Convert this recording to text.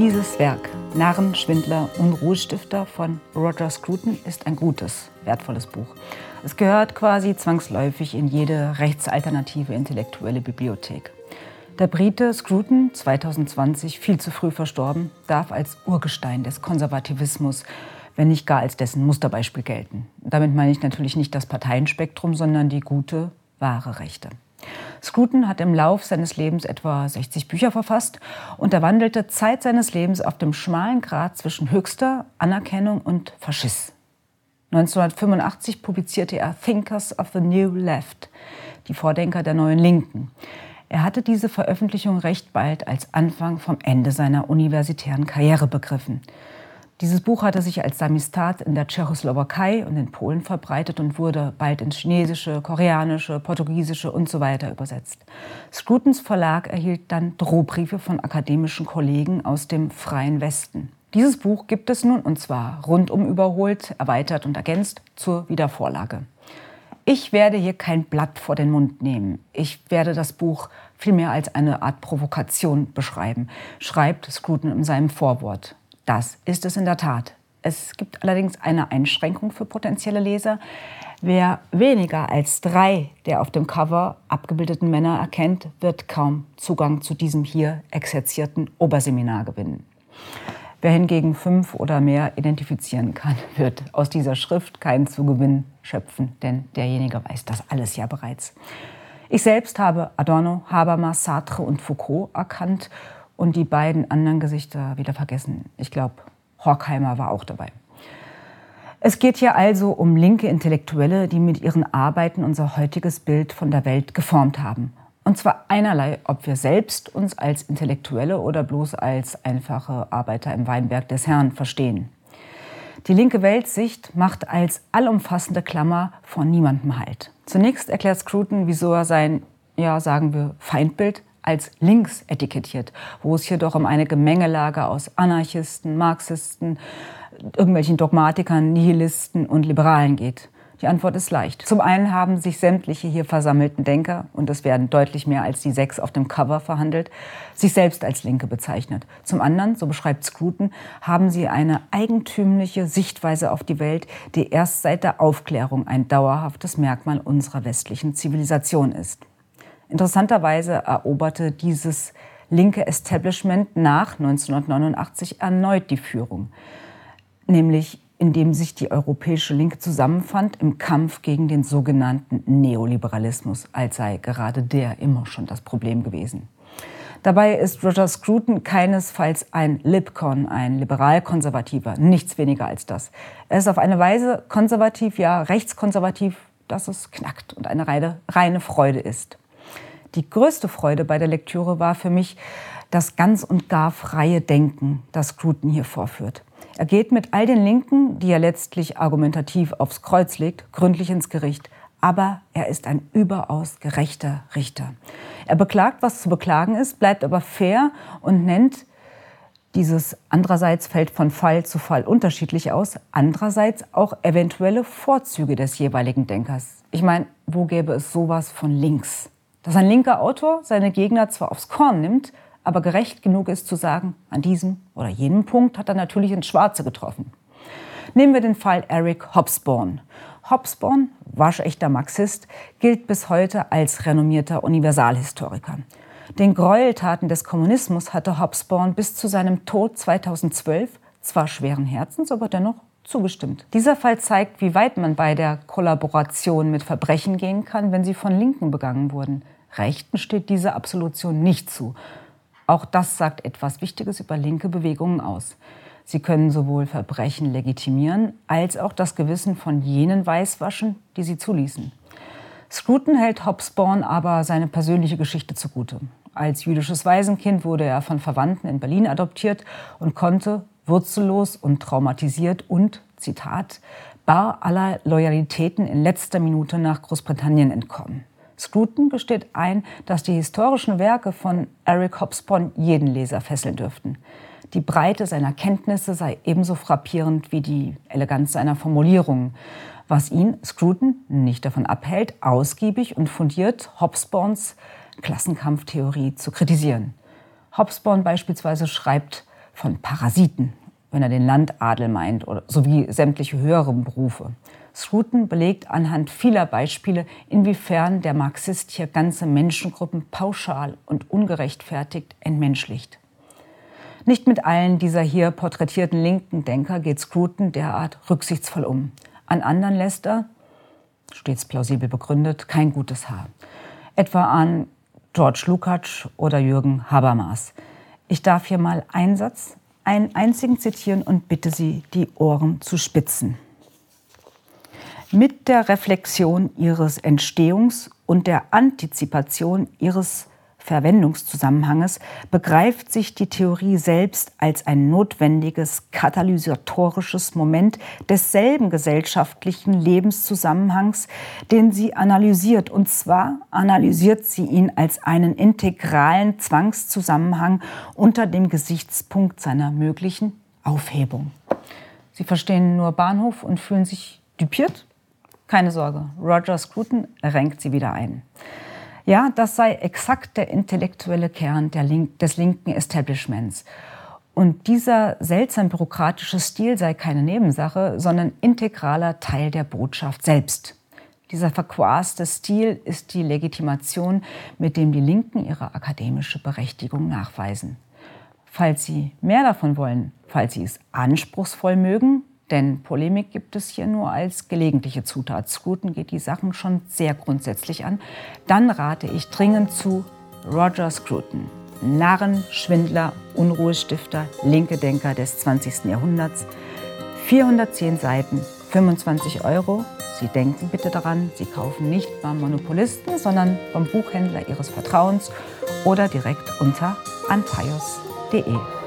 Dieses Werk, Narren, Schwindler und Ruhestifter von Roger Scruton, ist ein gutes, wertvolles Buch. Es gehört quasi zwangsläufig in jede rechtsalternative intellektuelle Bibliothek. Der Brite Scruton, 2020 viel zu früh verstorben, darf als Urgestein des Konservativismus, wenn nicht gar als dessen Musterbeispiel gelten. Damit meine ich natürlich nicht das Parteienspektrum, sondern die gute, wahre Rechte. Scruton hat im Lauf seines Lebens etwa 60 Bücher verfasst und er wandelte Zeit seines Lebens auf dem schmalen Grat zwischen höchster Anerkennung und Faschist. 1985 publizierte er Thinkers of the New Left, die Vordenker der neuen Linken. Er hatte diese Veröffentlichung recht bald als Anfang vom Ende seiner universitären Karriere begriffen. Dieses Buch hatte sich als Samistat in der Tschechoslowakei und in Polen verbreitet und wurde bald ins Chinesische, Koreanische, Portugiesische und so weiter übersetzt. Scrutons Verlag erhielt dann Drohbriefe von akademischen Kollegen aus dem freien Westen. Dieses Buch gibt es nun und zwar rundum überholt, erweitert und ergänzt zur Wiedervorlage. Ich werde hier kein Blatt vor den Mund nehmen. Ich werde das Buch vielmehr als eine Art Provokation beschreiben, schreibt Scruton in seinem Vorwort. Das ist es in der Tat. Es gibt allerdings eine Einschränkung für potenzielle Leser. Wer weniger als drei der auf dem Cover abgebildeten Männer erkennt, wird kaum Zugang zu diesem hier exerzierten Oberseminar gewinnen. Wer hingegen fünf oder mehr identifizieren kann, wird aus dieser Schrift keinen Zugewinn schöpfen, denn derjenige weiß das alles ja bereits. Ich selbst habe Adorno, Habermas, Sartre und Foucault erkannt und die beiden anderen Gesichter wieder vergessen. Ich glaube, Horkheimer war auch dabei. Es geht hier also um linke Intellektuelle, die mit ihren Arbeiten unser heutiges Bild von der Welt geformt haben. Und zwar einerlei, ob wir selbst uns als Intellektuelle oder bloß als einfache Arbeiter im Weinberg des Herrn verstehen. Die linke Weltsicht macht als allumfassende Klammer von niemandem Halt. Zunächst erklärt Scruton, wieso er sein, ja, sagen wir, Feindbild als links etikettiert, wo es jedoch um eine Gemengelage aus Anarchisten, Marxisten, irgendwelchen Dogmatikern, Nihilisten und Liberalen geht. Die Antwort ist leicht. Zum einen haben sich sämtliche hier versammelten Denker, und es werden deutlich mehr als die sechs auf dem Cover verhandelt, sich selbst als Linke bezeichnet. Zum anderen, so beschreibt Scruton, haben sie eine eigentümliche Sichtweise auf die Welt, die erst seit der Aufklärung ein dauerhaftes Merkmal unserer westlichen Zivilisation ist. Interessanterweise eroberte dieses linke Establishment nach 1989 erneut die Führung, nämlich in dem sich die europäische Linke zusammenfand im Kampf gegen den sogenannten Neoliberalismus, als sei gerade der immer schon das Problem gewesen. Dabei ist Roger Scruton keinesfalls ein Lipcon, ein liberal-konservativer, nichts weniger als das. Er ist auf eine Weise konservativ, ja rechtskonservativ, dass es knackt und eine reine, reine Freude ist. Die größte Freude bei der Lektüre war für mich das ganz und gar freie Denken, das Scruton hier vorführt. Er geht mit all den Linken, die er letztlich argumentativ aufs Kreuz legt, gründlich ins Gericht. Aber er ist ein überaus gerechter Richter. Er beklagt, was zu beklagen ist, bleibt aber fair und nennt dieses andererseits fällt von Fall zu Fall unterschiedlich aus, andererseits auch eventuelle Vorzüge des jeweiligen Denkers. Ich meine, wo gäbe es sowas von links? Dass ein linker Autor seine Gegner zwar aufs Korn nimmt, aber gerecht genug ist zu sagen, an diesem oder jenem Punkt hat er natürlich ins Schwarze getroffen. Nehmen wir den Fall Eric Hobsbawm. Hobsbawm, waschechter Marxist, gilt bis heute als renommierter Universalhistoriker. Den Gräueltaten des Kommunismus hatte Hobsbawm bis zu seinem Tod 2012 zwar schweren Herzens, aber dennoch zugestimmt. Dieser Fall zeigt, wie weit man bei der Kollaboration mit Verbrechen gehen kann, wenn sie von Linken begangen wurden. Rechten steht diese Absolution nicht zu. Auch das sagt etwas Wichtiges über linke Bewegungen aus. Sie können sowohl Verbrechen legitimieren, als auch das Gewissen von jenen weißwaschen, die sie zuließen. Scruton hält Hobsbawm aber seine persönliche Geschichte zugute. Als jüdisches Waisenkind wurde er von Verwandten in Berlin adoptiert und konnte wurzellos und traumatisiert und, Zitat, bar aller Loyalitäten in letzter Minute nach Großbritannien entkommen. Scruton gesteht ein, dass die historischen Werke von Eric Hobsbawm jeden Leser fesseln dürften. Die Breite seiner Kenntnisse sei ebenso frappierend wie die Eleganz seiner Formulierungen, was ihn, Scruton, nicht davon abhält, ausgiebig und fundiert Hobsbawms Klassenkampftheorie zu kritisieren. Hobsbawm beispielsweise schreibt, von Parasiten, wenn er den Landadel meint, oder, sowie sämtliche höheren Berufe. Scruton belegt anhand vieler Beispiele, inwiefern der Marxist hier ganze Menschengruppen pauschal und ungerechtfertigt entmenschlicht. Nicht mit allen dieser hier porträtierten linken Denker geht Scruton derart rücksichtsvoll um. An anderen lässt er, stets plausibel begründet, kein gutes Haar. Etwa an George Lukács oder Jürgen Habermas. Ich darf hier mal einen Satz, einen einzigen zitieren und bitte Sie, die Ohren zu spitzen. Mit der Reflexion ihres Entstehungs- und der Antizipation ihres Verwendungszusammenhanges begreift sich die Theorie selbst als ein notwendiges katalysatorisches Moment desselben gesellschaftlichen Lebenszusammenhangs, den sie analysiert. Und zwar analysiert sie ihn als einen integralen Zwangszusammenhang unter dem Gesichtspunkt seiner möglichen Aufhebung. Sie verstehen nur Bahnhof und fühlen sich düpiert? Keine Sorge, Roger Scruton renkt sie wieder ein. Ja, das sei exakt der intellektuelle Kern Link des linken Establishments. Und dieser seltsam bürokratische Stil sei keine Nebensache, sondern integraler Teil der Botschaft selbst. Dieser verquaste Stil ist die Legitimation, mit dem die Linken ihre akademische Berechtigung nachweisen. Falls Sie mehr davon wollen, falls Sie es anspruchsvoll mögen, denn Polemik gibt es hier nur als gelegentliche Zutat. Scruton geht die Sachen schon sehr grundsätzlich an. Dann rate ich dringend zu Roger Scruton. Narren, Schwindler, Unruhestifter, linke Denker des 20. Jahrhunderts. 410 Seiten, 25 Euro. Sie denken bitte daran, Sie kaufen nicht beim Monopolisten, sondern vom Buchhändler Ihres Vertrauens oder direkt unter antaios.de.